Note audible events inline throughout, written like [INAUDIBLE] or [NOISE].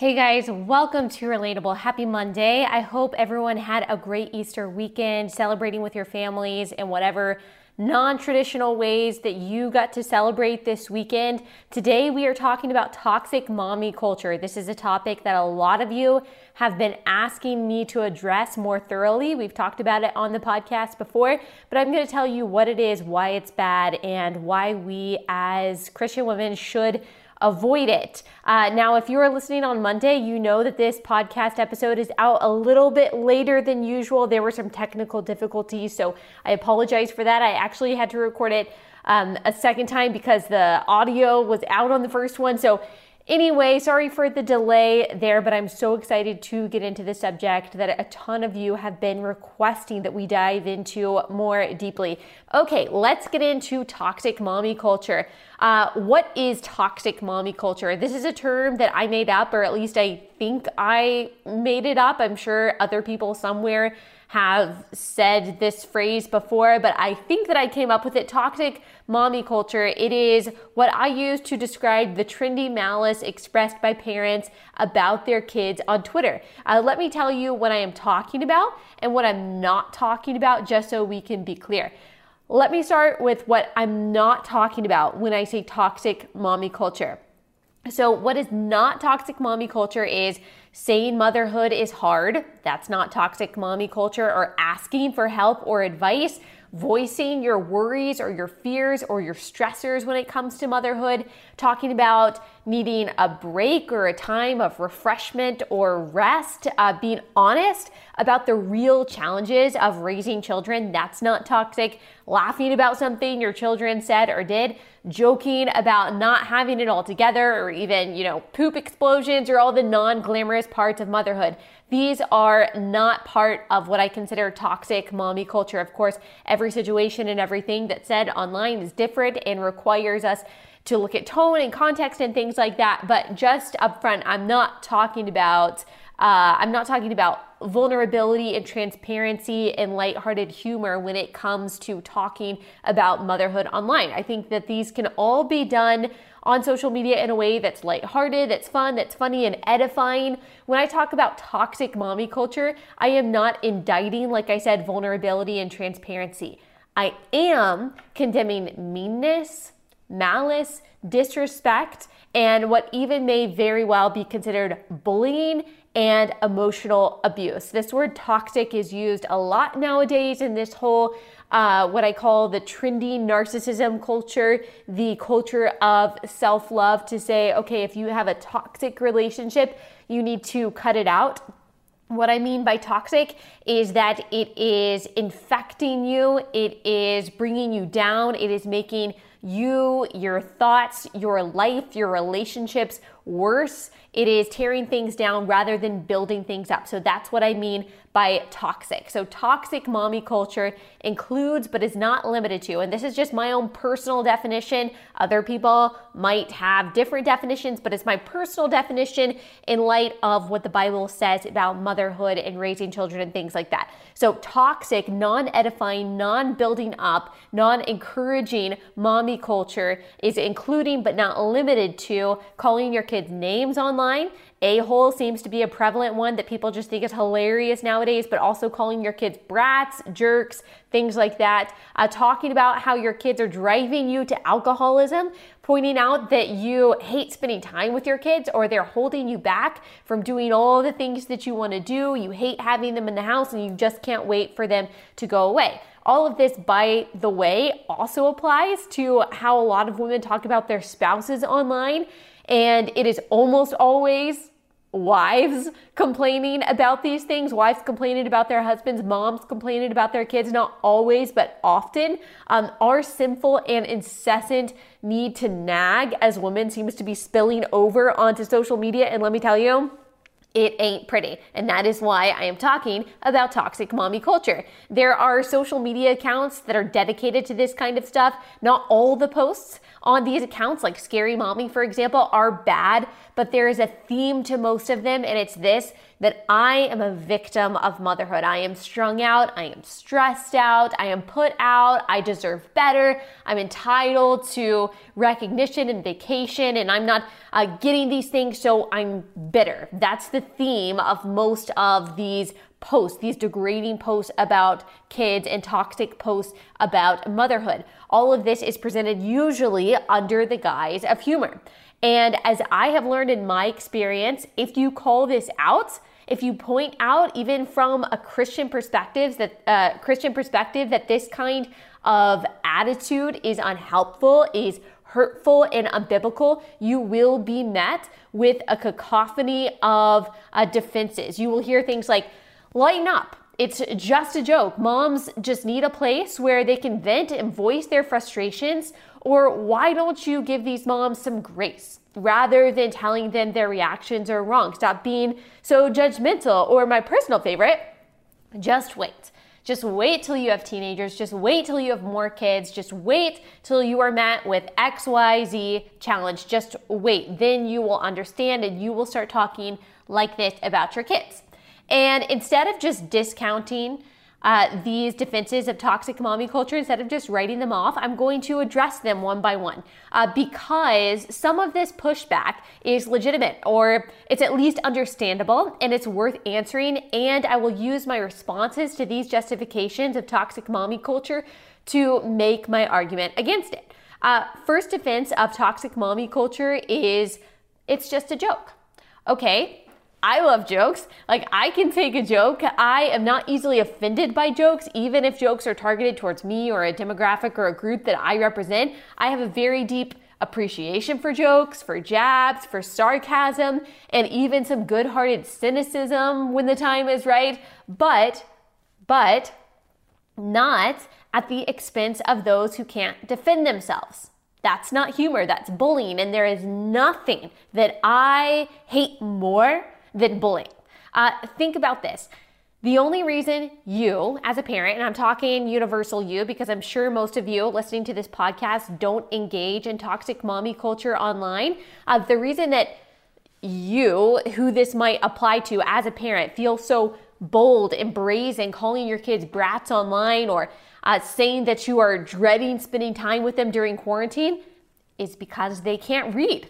Hey guys, welcome to Relatable. Happy Monday. I hope everyone had a great Easter weekend celebrating with your families and whatever non traditional ways that you got to celebrate this weekend. Today we are talking about toxic mommy culture. This is a topic that a lot of you have been asking me to address more thoroughly. We've talked about it on the podcast before, but I'm going to tell you what it is, why it's bad, and why we as Christian women should avoid it. Uh, now, if you are listening on Monday, you know that this podcast episode is out a little bit later than usual. There were some technical difficulties, so I apologize for that. I actually had to record it um, a second time because the audio was out on the first one. So Anyway, sorry for the delay there, but I'm so excited to get into the subject that a ton of you have been requesting that we dive into more deeply. Okay, let's get into toxic mommy culture. Uh, what is toxic mommy culture? This is a term that I made up, or at least I think I made it up. I'm sure other people somewhere have said this phrase before, but I think that I came up with it. Toxic mommy culture. It is what I use to describe the trendy malice expressed by parents about their kids on Twitter. Uh, let me tell you what I am talking about and what I'm not talking about, just so we can be clear. Let me start with what I'm not talking about when I say toxic mommy culture. So, what is not toxic mommy culture is saying motherhood is hard. That's not toxic mommy culture, or asking for help or advice voicing your worries or your fears or your stressors when it comes to motherhood, talking about needing a break or a time of refreshment or rest, uh, being honest about the real challenges of raising children. That's not toxic. Laughing about something your children said or did, joking about not having it all together or even, you know, poop explosions or all the non glamorous parts of motherhood. These are not part of what I consider toxic mommy culture. Of course, every situation and everything that's said online is different and requires us to look at tone and context and things like that. But just upfront, I'm not talking about uh, I'm not talking about vulnerability and transparency and lighthearted humor when it comes to talking about motherhood online. I think that these can all be done on social media in a way that's lighthearted, that's fun, that's funny, and edifying. When I talk about toxic mommy culture, I am not indicting, like I said, vulnerability and transparency. I am condemning meanness, malice, disrespect, and what even may very well be considered bullying and emotional abuse. This word toxic is used a lot nowadays in this whole uh, what I call the trendy narcissism culture, the culture of self love to say, okay, if you have a toxic relationship, you need to cut it out. What I mean by toxic is that it is infecting you, it is bringing you down, it is making you, your thoughts, your life, your relationships worse. It is tearing things down rather than building things up. So that's what I mean by toxic. So, toxic mommy culture includes but is not limited to, and this is just my own personal definition. Other people might have different definitions, but it's my personal definition in light of what the Bible says about motherhood and raising children and things like that. So, toxic, non edifying, non building up, non encouraging mommy culture is including but not limited to calling your kids names online a hole seems to be a prevalent one that people just think is hilarious nowadays, but also calling your kids brats, jerks, things like that. Uh, talking about how your kids are driving you to alcoholism, pointing out that you hate spending time with your kids or they're holding you back from doing all the things that you want to do. You hate having them in the house and you just can't wait for them to go away. All of this, by the way, also applies to how a lot of women talk about their spouses online. And it is almost always wives complaining about these things, wives complaining about their husbands, moms complaining about their kids, not always, but often. Um, our sinful and incessant need to nag as women seems to be spilling over onto social media. And let me tell you, it ain't pretty. And that is why I am talking about toxic mommy culture. There are social media accounts that are dedicated to this kind of stuff. Not all the posts on these accounts, like Scary Mommy, for example, are bad, but there is a theme to most of them, and it's this that I am a victim of motherhood. I am strung out, I am stressed out, I am put out, I deserve better, I'm entitled to recognition and vacation, and I'm not uh, getting these things, so I'm bitter. That's the theme of most of these posts, these degrading posts about kids and toxic posts about motherhood. All of this is presented usually under the guise of humor. And as I have learned in my experience, if you call this out, if you point out even from a Christian perspective that uh, Christian perspective that this kind of attitude is unhelpful, is hurtful and unbiblical, you will be met with a cacophony of uh, defenses. You will hear things like, lighten up. It's just a joke. Moms just need a place where they can vent and voice their frustrations. Or why don't you give these moms some grace rather than telling them their reactions are wrong? Stop being so judgmental. Or my personal favorite, just wait. Just wait till you have teenagers. Just wait till you have more kids. Just wait till you are met with XYZ challenge. Just wait. Then you will understand and you will start talking like this about your kids. And instead of just discounting uh, these defenses of toxic mommy culture, instead of just writing them off, I'm going to address them one by one uh, because some of this pushback is legitimate or it's at least understandable and it's worth answering. And I will use my responses to these justifications of toxic mommy culture to make my argument against it. Uh, first defense of toxic mommy culture is it's just a joke. Okay, I love jokes. Like, I can take a joke. I am not easily offended by jokes, even if jokes are targeted towards me or a demographic or a group that I represent. I have a very deep appreciation for jokes, for jabs, for sarcasm, and even some good hearted cynicism when the time is right. But, but, not at the expense of those who can't defend themselves. That's not humor, that's bullying. And there is nothing that I hate more than bullying. Uh, think about this. The only reason you, as a parent, and I'm talking universal you because I'm sure most of you listening to this podcast don't engage in toxic mommy culture online, uh, the reason that you, who this might apply to as a parent, feel so bold and brazen calling your kids brats online or uh, saying that you are dreading spending time with them during quarantine is because they can't read.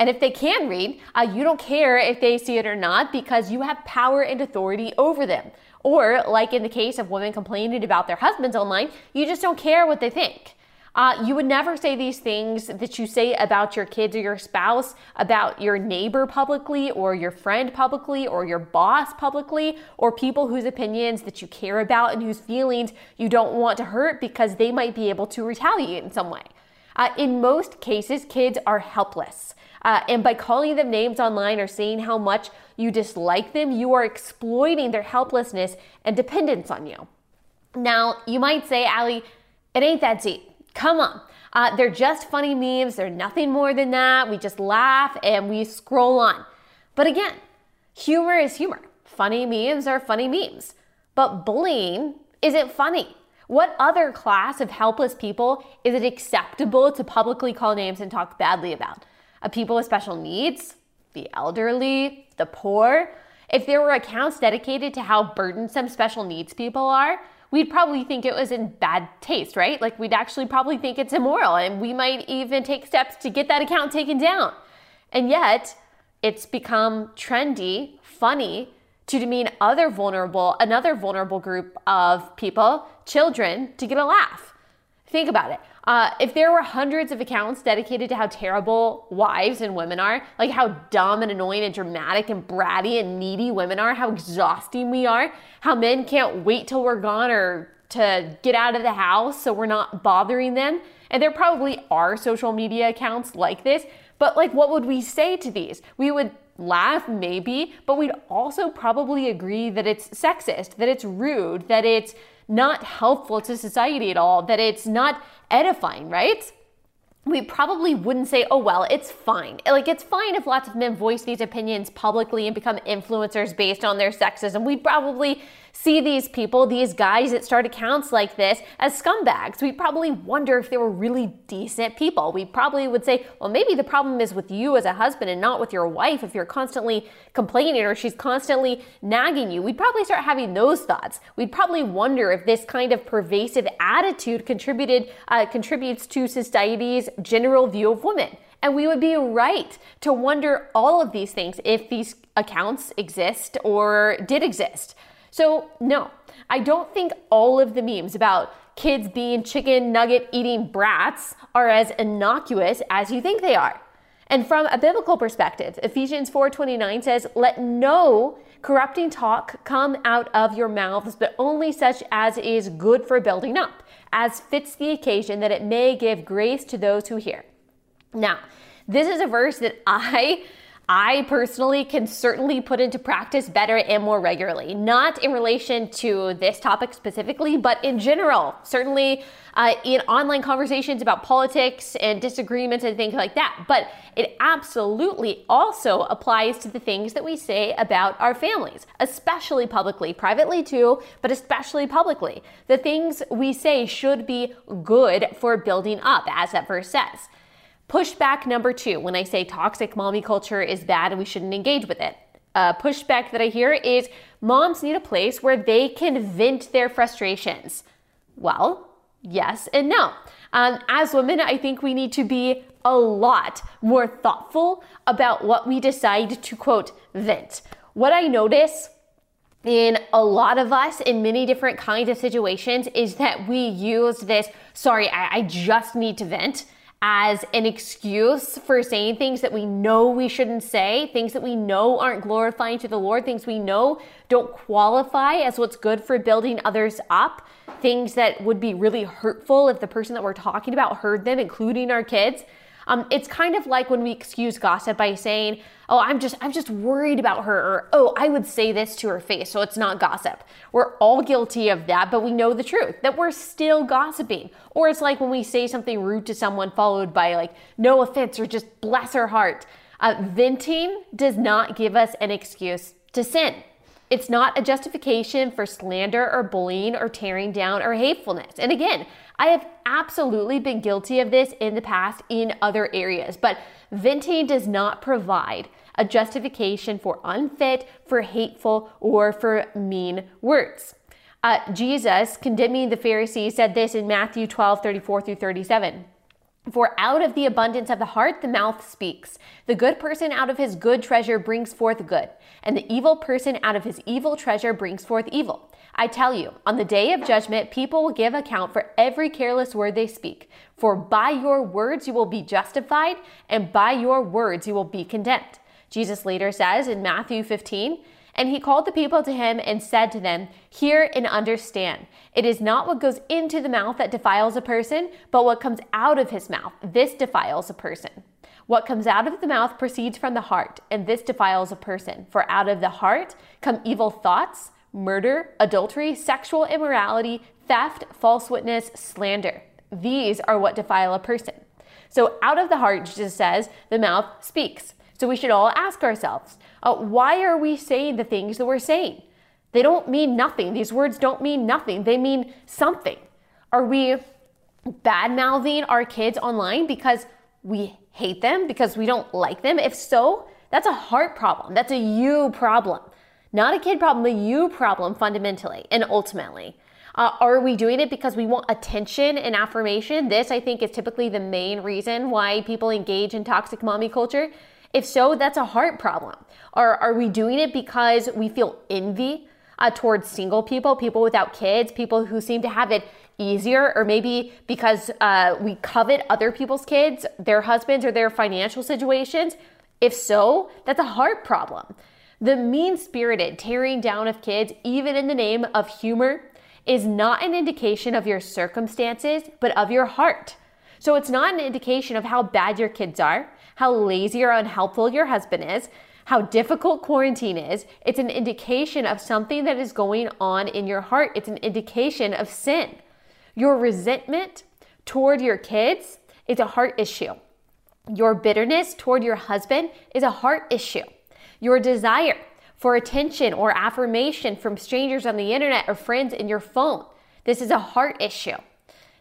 And if they can read, uh, you don't care if they see it or not because you have power and authority over them. Or, like in the case of women complaining about their husbands online, you just don't care what they think. Uh, you would never say these things that you say about your kids or your spouse, about your neighbor publicly, or your friend publicly, or your boss publicly, or people whose opinions that you care about and whose feelings you don't want to hurt because they might be able to retaliate in some way. Uh, in most cases, kids are helpless. Uh, and by calling them names online or saying how much you dislike them, you are exploiting their helplessness and dependence on you. Now, you might say, Allie, it ain't that deep. Come on. Uh, they're just funny memes. They're nothing more than that. We just laugh and we scroll on. But again, humor is humor. Funny memes are funny memes. But bullying isn't funny. What other class of helpless people is it acceptable to publicly call names and talk badly about? Of people with special needs, the elderly, the poor. If there were accounts dedicated to how burdensome special needs people are, we'd probably think it was in bad taste, right? Like we'd actually probably think it's immoral and we might even take steps to get that account taken down. And yet, it's become trendy, funny to demean other vulnerable, another vulnerable group of people, children, to get a laugh. Think about it. Uh, if there were hundreds of accounts dedicated to how terrible wives and women are, like how dumb and annoying and dramatic and bratty and needy women are, how exhausting we are, how men can't wait till we're gone or to get out of the house so we're not bothering them. And there probably are social media accounts like this, but like what would we say to these? We would laugh maybe, but we'd also probably agree that it's sexist, that it's rude, that it's not helpful to society at all, that it's not edifying, right? we probably wouldn't say, oh, well, it's fine. Like, it's fine if lots of men voice these opinions publicly and become influencers based on their sexism. We'd probably see these people, these guys that start accounts like this, as scumbags. We probably wonder if they were really decent people. We probably would say, well, maybe the problem is with you as a husband and not with your wife if you're constantly complaining or she's constantly nagging you. We'd probably start having those thoughts. We'd probably wonder if this kind of pervasive attitude contributed uh, contributes to society's general view of women. And we would be right to wonder all of these things if these accounts exist or did exist. So, no, I don't think all of the memes about kids being chicken nugget eating brats are as innocuous as you think they are. And from a biblical perspective, Ephesians 4:29 says, "Let no corrupting talk come out of your mouths, but only such as is good for building up, as fits the occasion that it may give grace to those who hear." Now, this is a verse that I I personally can certainly put into practice better and more regularly. Not in relation to this topic specifically, but in general. Certainly uh, in online conversations about politics and disagreements and things like that. But it absolutely also applies to the things that we say about our families, especially publicly, privately too, but especially publicly. The things we say should be good for building up, as that verse says. Pushback number two when I say toxic mommy culture is bad and we shouldn't engage with it. Uh, pushback that I hear is moms need a place where they can vent their frustrations. Well, yes and no. Um, as women, I think we need to be a lot more thoughtful about what we decide to quote vent. What I notice in a lot of us in many different kinds of situations is that we use this, sorry, I, I just need to vent as an excuse for saying things that we know we shouldn't say, things that we know aren't glorifying to the Lord, things we know don't qualify as what's good for building others up, things that would be really hurtful if the person that we're talking about heard them, including our kids. Um, it's kind of like when we excuse gossip by saying, "Oh, I'm just I'm just worried about her," or "Oh, I would say this to her face, so it's not gossip." We're all guilty of that, but we know the truth that we're still gossiping. Or it's like when we say something rude to someone followed by like "No offense" or just "Bless her heart." Uh, venting does not give us an excuse to sin. It's not a justification for slander or bullying or tearing down or hatefulness. And again, I have absolutely been guilty of this in the past in other areas, but venting does not provide a justification for unfit, for hateful, or for mean words. Uh, Jesus, condemning the Pharisees, said this in Matthew 12 34 through 37. For out of the abundance of the heart, the mouth speaks. The good person out of his good treasure brings forth good, and the evil person out of his evil treasure brings forth evil. I tell you, on the day of judgment, people will give account for every careless word they speak. For by your words you will be justified, and by your words you will be condemned. Jesus later says in Matthew 15, and he called the people to him and said to them, Hear and understand. It is not what goes into the mouth that defiles a person, but what comes out of his mouth. This defiles a person. What comes out of the mouth proceeds from the heart, and this defiles a person. For out of the heart come evil thoughts, murder, adultery, sexual immorality, theft, false witness, slander. These are what defile a person. So out of the heart, Jesus says, the mouth speaks. So we should all ask ourselves, uh, why are we saying the things that we're saying? They don't mean nothing. These words don't mean nothing. They mean something. Are we bad mouthing our kids online because we hate them, because we don't like them? If so, that's a heart problem. That's a you problem. Not a kid problem, a you problem fundamentally and ultimately. Uh, are we doing it because we want attention and affirmation? This, I think, is typically the main reason why people engage in toxic mommy culture if so, that's a heart problem. Or are we doing it because we feel envy uh, towards single people, people without kids, people who seem to have it easier, or maybe because uh, we covet other people's kids, their husbands, or their financial situations? If so, that's a heart problem. The mean spirited tearing down of kids, even in the name of humor, is not an indication of your circumstances, but of your heart. So it's not an indication of how bad your kids are how lazy or unhelpful your husband is, how difficult quarantine is. It's an indication of something that is going on in your heart. It's an indication of sin. Your resentment toward your kids is a heart issue. Your bitterness toward your husband is a heart issue. Your desire for attention or affirmation from strangers on the internet or friends in your phone. This is a heart issue.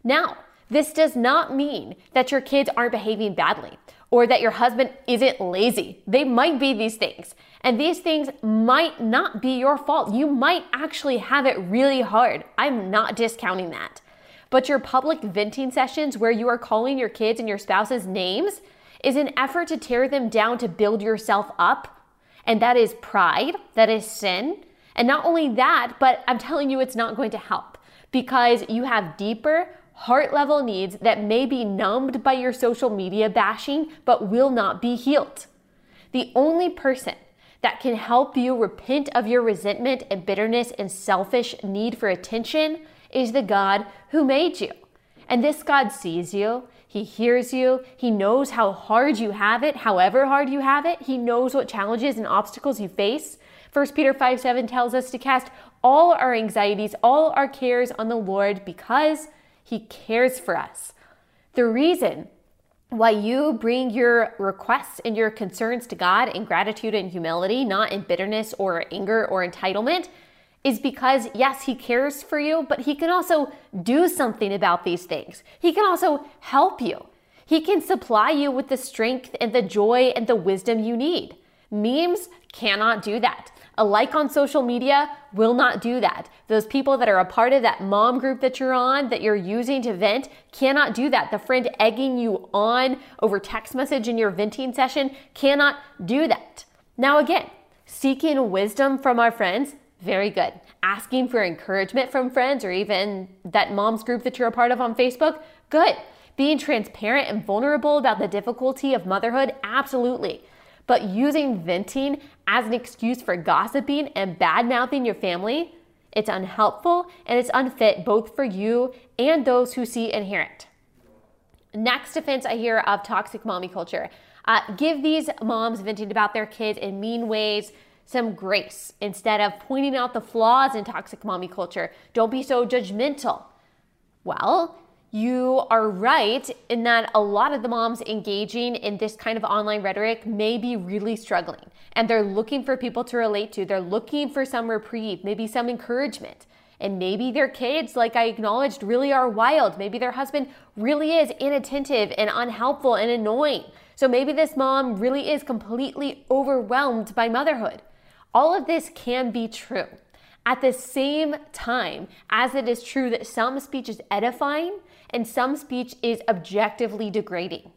Now, this does not mean that your kids aren't behaving badly or that your husband isn't lazy. They might be these things. And these things might not be your fault. You might actually have it really hard. I'm not discounting that. But your public venting sessions where you are calling your kids and your spouse's names is an effort to tear them down to build yourself up. And that is pride, that is sin. And not only that, but I'm telling you, it's not going to help because you have deeper, heart level needs that may be numbed by your social media bashing, but will not be healed. The only person that can help you repent of your resentment and bitterness and selfish need for attention is the God who made you. And this God sees you, He hears you, He knows how hard you have it, however hard you have it. He knows what challenges and obstacles you face. 1 Peter 5 7 tells us to cast all our anxieties, all our cares on the Lord because He cares for us. The reason why you bring your requests and your concerns to God in gratitude and humility, not in bitterness or anger or entitlement, is because yes, He cares for you, but He can also do something about these things. He can also help you. He can supply you with the strength and the joy and the wisdom you need. Memes cannot do that. A like on social media will not do that. Those people that are a part of that mom group that you're on, that you're using to vent, cannot do that. The friend egging you on over text message in your venting session cannot do that. Now, again, seeking wisdom from our friends, very good. Asking for encouragement from friends or even that mom's group that you're a part of on Facebook, good. Being transparent and vulnerable about the difficulty of motherhood, absolutely. But using venting as an excuse for gossiping and bad mouthing your family, it's unhelpful and it's unfit both for you and those who see and hear it. Next offense I hear of toxic mommy culture. Uh, give these moms venting about their kids in mean ways some grace instead of pointing out the flaws in toxic mommy culture. Don't be so judgmental. Well, you are right in that a lot of the moms engaging in this kind of online rhetoric may be really struggling and they're looking for people to relate to. They're looking for some reprieve, maybe some encouragement. And maybe their kids, like I acknowledged, really are wild. Maybe their husband really is inattentive and unhelpful and annoying. So maybe this mom really is completely overwhelmed by motherhood. All of this can be true. At the same time, as it is true that some speech is edifying, and some speech is objectively degrading.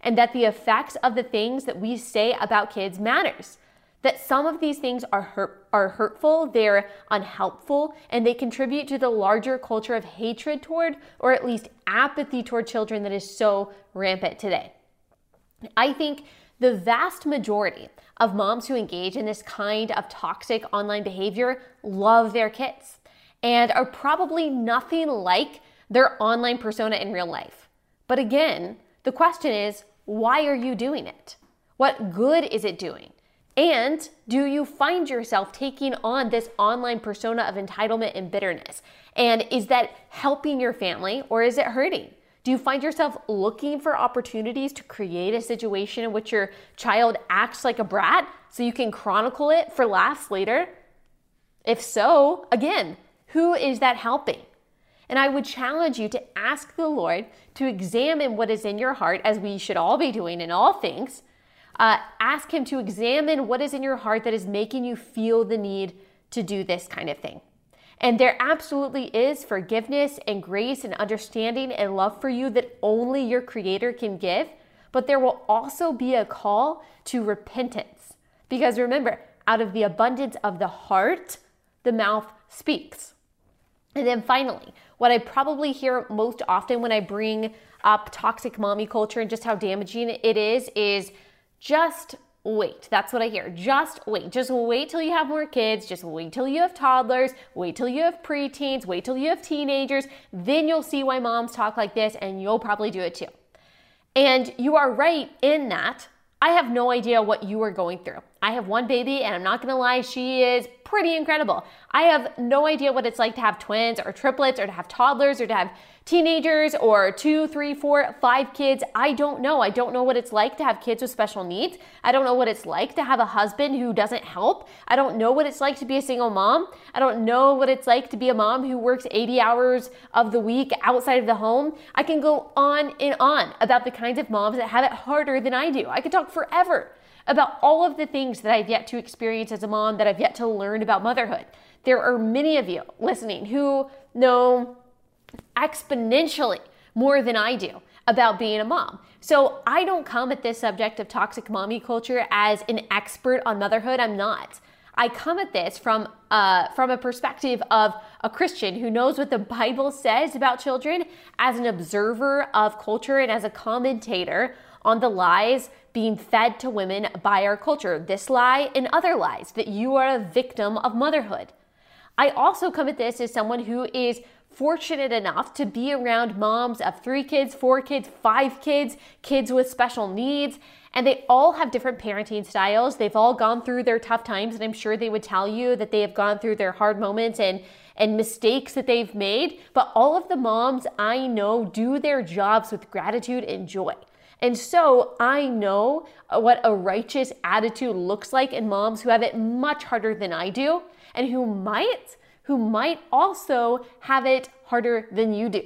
And that the effects of the things that we say about kids matters. That some of these things are hurt, are hurtful, they're unhelpful, and they contribute to the larger culture of hatred toward, or at least apathy toward children that is so rampant today. I think the vast majority of moms who engage in this kind of toxic online behavior love their kids and are probably nothing like their online persona in real life. But again, the question is why are you doing it? What good is it doing? And do you find yourself taking on this online persona of entitlement and bitterness? And is that helping your family or is it hurting? Do you find yourself looking for opportunities to create a situation in which your child acts like a brat so you can chronicle it for laughs later? If so, again, who is that helping? And I would challenge you to ask the Lord to examine what is in your heart, as we should all be doing in all things. Uh, ask Him to examine what is in your heart that is making you feel the need to do this kind of thing. And there absolutely is forgiveness and grace and understanding and love for you that only your Creator can give. But there will also be a call to repentance. Because remember, out of the abundance of the heart, the mouth speaks. And then finally, what I probably hear most often when I bring up toxic mommy culture and just how damaging it is is just wait. That's what I hear. Just wait. Just wait till you have more kids. Just wait till you have toddlers. Wait till you have preteens. Wait till you have teenagers. Then you'll see why moms talk like this and you'll probably do it too. And you are right in that. I have no idea what you are going through. I have one baby, and I'm not gonna lie, she is pretty incredible. I have no idea what it's like to have twins or triplets or to have toddlers or to have teenagers or two, three, four, five kids. I don't know. I don't know what it's like to have kids with special needs. I don't know what it's like to have a husband who doesn't help. I don't know what it's like to be a single mom. I don't know what it's like to be a mom who works 80 hours of the week outside of the home. I can go on and on about the kinds of moms that have it harder than I do. I could talk forever about all of the things that I've yet to experience as a mom, that I've yet to learn about motherhood. There are many of you listening who know exponentially more than I do about being a mom. So I don't come at this subject of toxic mommy culture as an expert on motherhood. I'm not. I come at this from from a perspective of a Christian who knows what the Bible says about children, as an observer of culture and as a commentator on the lies being fed to women by our culture. This lie and other lies that you are a victim of motherhood. I also come at this as someone who is fortunate enough to be around moms of three kids, four kids, five kids, kids with special needs, and they all have different parenting styles. They've all gone through their tough times, and I'm sure they would tell you that they have gone through their hard moments and and mistakes that they've made, but all of the moms I know do their jobs with gratitude and joy. And so I know what a righteous attitude looks like in moms who have it much harder than I do and who might who might also have it harder than you do.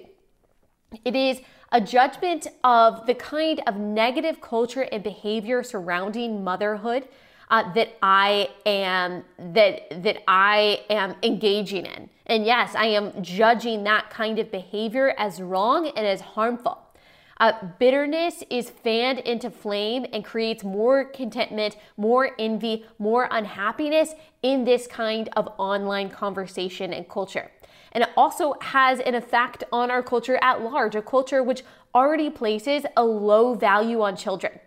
It is a judgment of the kind of negative culture and behavior surrounding motherhood uh, that I am that that I am engaging in. And yes, I am judging that kind of behavior as wrong and as harmful. Uh, bitterness is fanned into flame and creates more contentment, more envy, more unhappiness in this kind of online conversation and culture. And it also has an effect on our culture at large, a culture which already places a low value on children.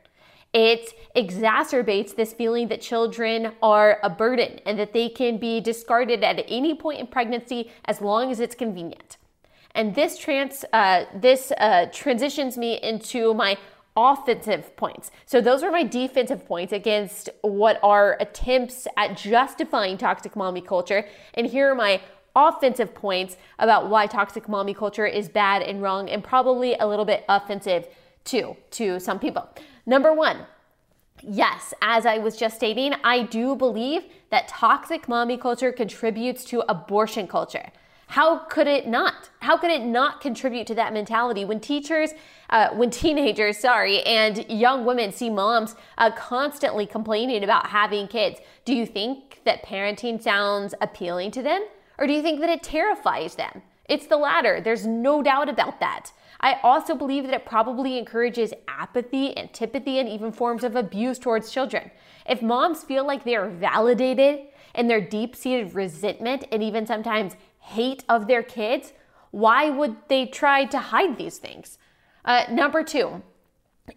It exacerbates this feeling that children are a burden and that they can be discarded at any point in pregnancy as long as it's convenient. And this trans uh, this uh, transitions me into my offensive points. So those are my defensive points against what are attempts at justifying toxic mommy culture. And here are my offensive points about why toxic mommy culture is bad and wrong and probably a little bit offensive too to some people. Number 1, Yes, as I was just stating, I do believe that toxic mommy culture contributes to abortion culture. How could it not? How could it not contribute to that mentality when teachers, uh, when [LAUGHS] teenagers, sorry, and young women see moms uh, constantly complaining about having kids? Do you think that parenting sounds appealing to them? Or do you think that it terrifies them? It's the latter. There's no doubt about that. I also believe that it probably encourages apathy, antipathy, and even forms of abuse towards children. If moms feel like they are validated in their deep seated resentment and even sometimes hate of their kids, why would they try to hide these things? Uh, number two,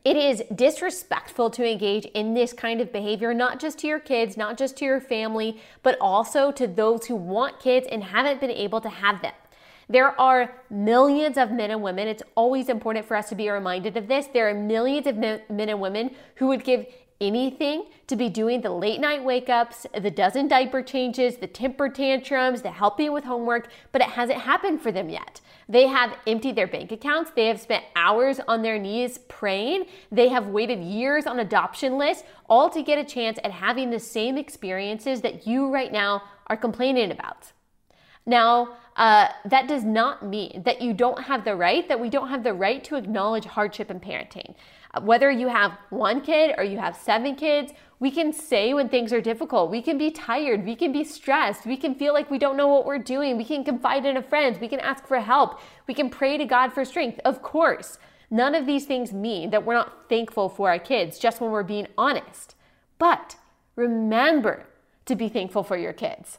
it is disrespectful to engage in this kind of behavior, not just to your kids, not just to your family, but also to those who want kids and haven't been able to have them. There are millions of men and women. It's always important for us to be reminded of this. There are millions of men and women who would give anything to be doing the late night wake ups, the dozen diaper changes, the temper tantrums, the helping with homework, but it hasn't happened for them yet. They have emptied their bank accounts. They have spent hours on their knees praying. They have waited years on adoption lists, all to get a chance at having the same experiences that you right now are complaining about. Now, uh, that does not mean that you don't have the right, that we don't have the right to acknowledge hardship in parenting. Uh, whether you have one kid or you have seven kids, we can say when things are difficult. We can be tired. We can be stressed. We can feel like we don't know what we're doing. We can confide in a friend. We can ask for help. We can pray to God for strength. Of course, none of these things mean that we're not thankful for our kids just when we're being honest. But remember to be thankful for your kids.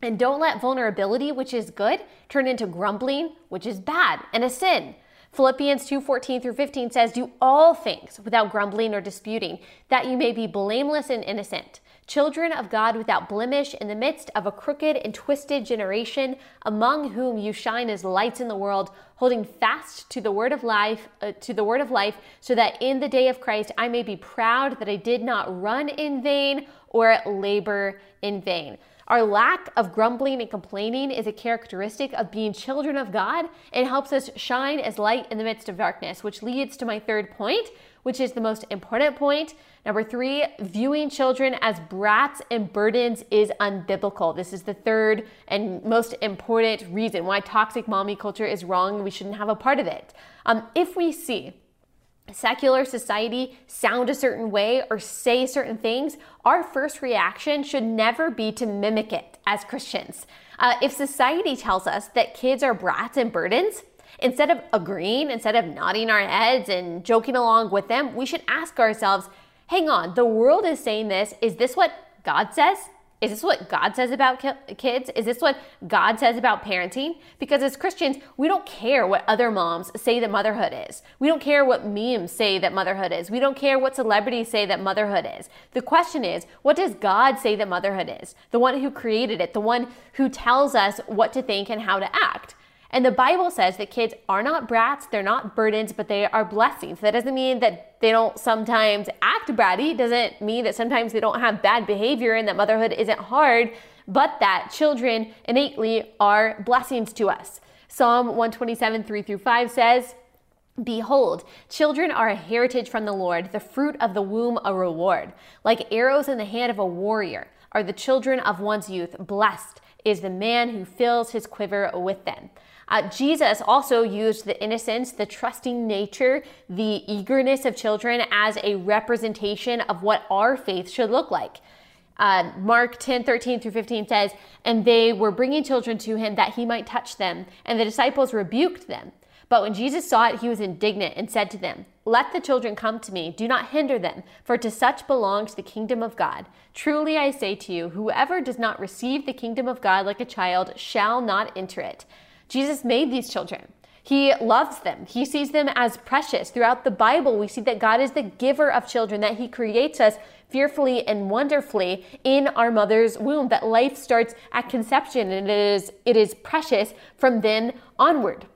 And don't let vulnerability, which is good, turn into grumbling, which is bad and a sin. Philippians 2:14 through 15 says, "Do all things without grumbling or disputing, that you may be blameless and innocent, children of God without blemish in the midst of a crooked and twisted generation, among whom you shine as lights in the world, holding fast to the word of life, uh, to the word of life, so that in the day of Christ I may be proud that I did not run in vain or labor in vain. Our lack of grumbling and complaining is a characteristic of being children of God and helps us shine as light in the midst of darkness, which leads to my third point, which is the most important point. Number three, viewing children as brats and burdens is unbiblical. This is the third and most important reason why toxic mommy culture is wrong. We shouldn't have a part of it. Um, if we see secular society sound a certain way or say certain things, our first reaction should never be to mimic it as Christians. Uh, if society tells us that kids are brats and burdens, instead of agreeing, instead of nodding our heads and joking along with them, we should ask ourselves, hang on, the world is saying this. Is this what God says? Is this what God says about kids? Is this what God says about parenting? Because as Christians, we don't care what other moms say that motherhood is. We don't care what memes say that motherhood is. We don't care what celebrities say that motherhood is. The question is, what does God say that motherhood is? The one who created it, the one who tells us what to think and how to act. And the Bible says that kids are not brats, they're not burdens, but they are blessings. That doesn't mean that they don't sometimes act bratty, it doesn't mean that sometimes they don't have bad behavior and that motherhood isn't hard, but that children innately are blessings to us. Psalm 127, 3 through 5 says, Behold, children are a heritage from the Lord, the fruit of the womb a reward. Like arrows in the hand of a warrior are the children of one's youth. Blessed is the man who fills his quiver with them. Uh, Jesus also used the innocence, the trusting nature, the eagerness of children as a representation of what our faith should look like. Uh, Mark 10 13 through 15 says, And they were bringing children to him that he might touch them, and the disciples rebuked them. But when Jesus saw it, he was indignant and said to them, Let the children come to me, do not hinder them, for to such belongs the kingdom of God. Truly I say to you, whoever does not receive the kingdom of God like a child shall not enter it. Jesus made these children. He loves them. He sees them as precious. Throughout the Bible, we see that God is the giver of children, that He creates us fearfully and wonderfully in our mother's womb, that life starts at conception and it is, it is precious from then onward.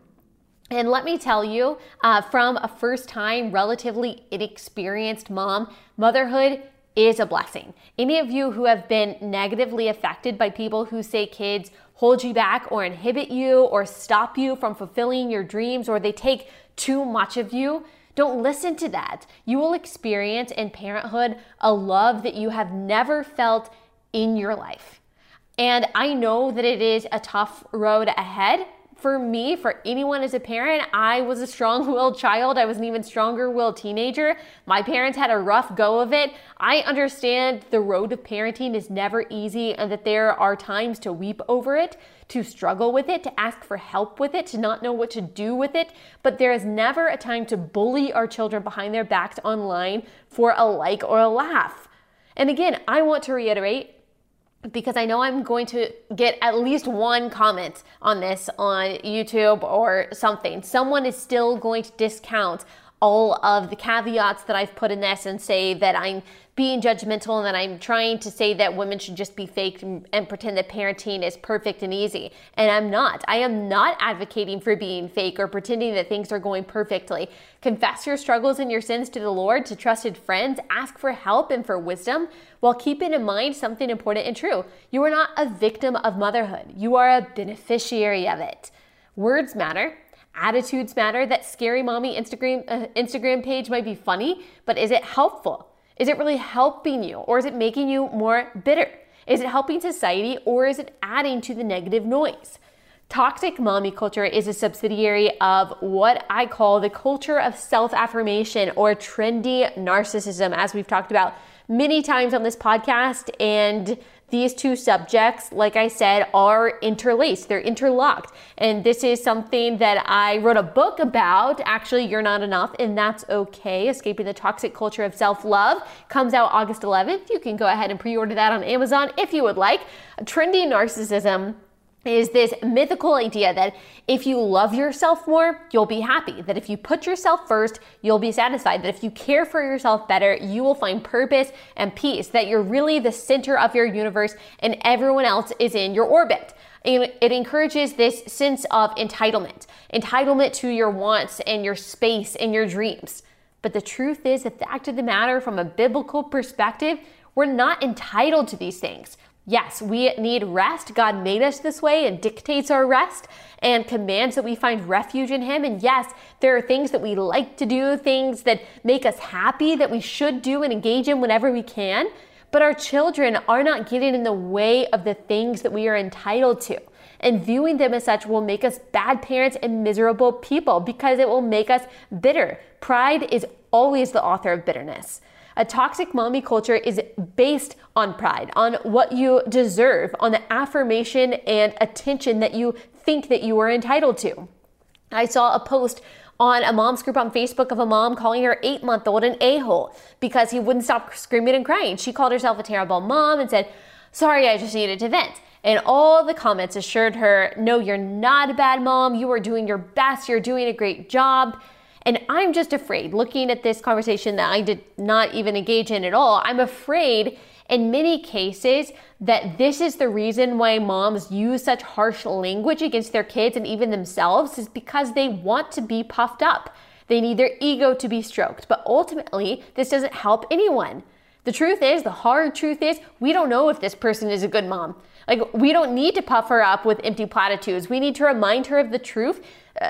And let me tell you, uh, from a first time, relatively inexperienced mom, motherhood is a blessing. Any of you who have been negatively affected by people who say kids hold you back or inhibit you or stop you from fulfilling your dreams or they take too much of you, don't listen to that. You will experience in parenthood a love that you have never felt in your life. And I know that it is a tough road ahead for me, for anyone as a parent, I was a strong willed child. I was an even stronger willed teenager. My parents had a rough go of it. I understand the road of parenting is never easy and that there are times to weep over it, to struggle with it, to ask for help with it, to not know what to do with it. But there is never a time to bully our children behind their backs online for a like or a laugh. And again, I want to reiterate because I know I'm going to get at least one comment on this on YouTube or something. Someone is still going to discount all of the caveats that I've put in this and say that I'm being judgmental and that I'm trying to say that women should just be fake and, pretend that parenting is perfect and easy. And I'm not. I am not advocating for being fake or pretending that things are going perfectly. Confess your struggles and your sins to the Lord, to trusted friends, ask for help and for wisdom, while keeping in mind something important and true. You are not a victim of motherhood, you are a beneficiary of it. Words matter. Attitudes matter. That scary mommy Instagram uh, Instagram page might be funny, but is it helpful? Is it really helping you or is it making you more bitter? Is it helping society or is it adding to the negative noise? Toxic mommy culture is a subsidiary of what I call the culture of self affirmation or trendy narcissism, as we've talked about many times on this podcast. And these two subjects, like I said, are interlaced, they're interlocked. And this is something that I wrote a book about. Actually, You're Not Enough, and That's Okay Escaping the Toxic Culture of Self Love comes out August 11th. You can go ahead and pre order that on Amazon if you would like. Trendy narcissism is this mythical idea that if you love yourself more, you'll be happy. That if you put yourself first, you'll be satisfied. That if you care for yourself better, you will find purpose and peace. That you're really the center of your universe and everyone else is in your orbit. And it encourages this sense of entitlement, entitlement to your wants and your space and your dreams. But the truth is, the fact of the matter, from a biblical perspective, We're not entitled to these things. Yes, we need rest. God made us this way and dictates our rest and commands that we find refuge in Him. And yes, there are things that we like to do, things that make us happy that we should do and engage in whenever we can. But our children are not getting in the way of the things that we are entitled to. And viewing them as such will make us bad parents and miserable people because it will make us bitter. Pride is always the author of bitterness. A toxic mommy culture is based on pride, on what you deserve, on the affirmation and attention that you think that you are entitled to. I saw a post on a mom's group on Facebook of a mom calling her eight month old an a hole because he wouldn't stop screaming and crying. She called herself a terrible mom and said, Sorry, I just needed to vent. And all the comments assured her, No, you're not a bad mom. You are doing your best. You're doing a great job. And I'm just afraid, looking at this conversation that I did not even engage in at all, I'm afraid in many cases that this is the reason why moms use such harsh language against their kids and even themselves is because they want to be puffed up. They need their ego to be stroked. But ultimately, this doesn't help anyone. The truth is, the hard truth is, we don't know if this person is a good mom. Like, we don't need to puff her up with empty platitudes. We need to remind her of the truth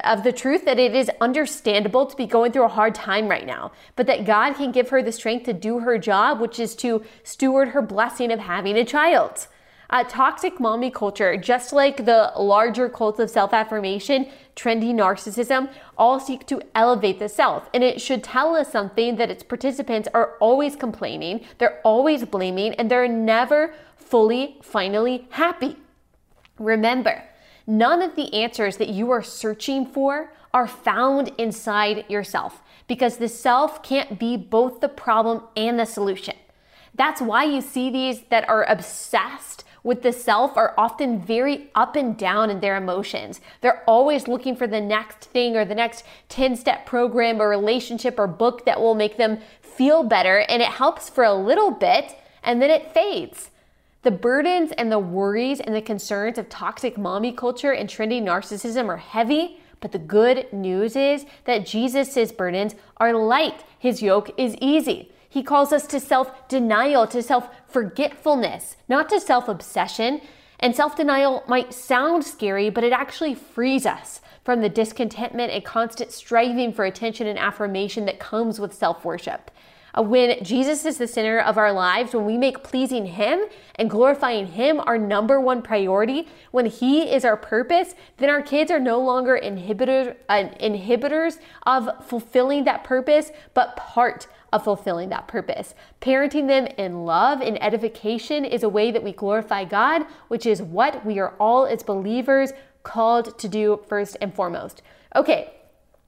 of the truth that it is understandable to be going through a hard time right now, but that God can give her the strength to do her job, which is to steward her blessing of having a child. Uh, toxic mommy culture, just like the larger cult of self affirmation, trendy narcissism, all seek to elevate the self. And it should tell us something that its participants are always complaining, they're always blaming, and they're never fully, finally happy. Remember, None of the answers that you are searching for are found inside yourself because the self can't be both the problem and the solution. That's why you see these that are obsessed with the self are often very up and down in their emotions. They're always looking for the next thing or the next 10 step program or relationship or book that will make them feel better. And it helps for a little bit and then it fades. The burdens and the worries and the concerns of toxic mommy culture and trendy narcissism are heavy, but the good news is that Jesus' burdens are light. His yoke is easy. He calls us to self denial, to self forgetfulness, not to self obsession. And self denial might sound scary, but it actually frees us from the discontentment and constant striving for attention and affirmation that comes with self worship. Uh, when Jesus is the center of our lives, when we make pleasing Him and glorifying Him our number one priority, when He is our purpose, then our kids are no longer inhibitor, uh, inhibitors of fulfilling that purpose, but part of fulfilling that purpose. Parenting them in love and edification is a way that we glorify God, which is what we are all as believers called to do first and foremost. Okay,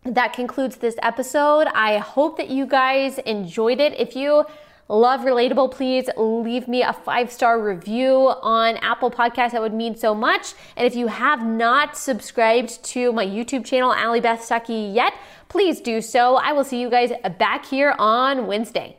that concludes this episode. I hope that you guys enjoyed it. If you love relatable please leave me a five star review on apple podcast that would mean so much and if you have not subscribed to my youtube channel Allie Beth Stuckey yet please do so i will see you guys back here on wednesday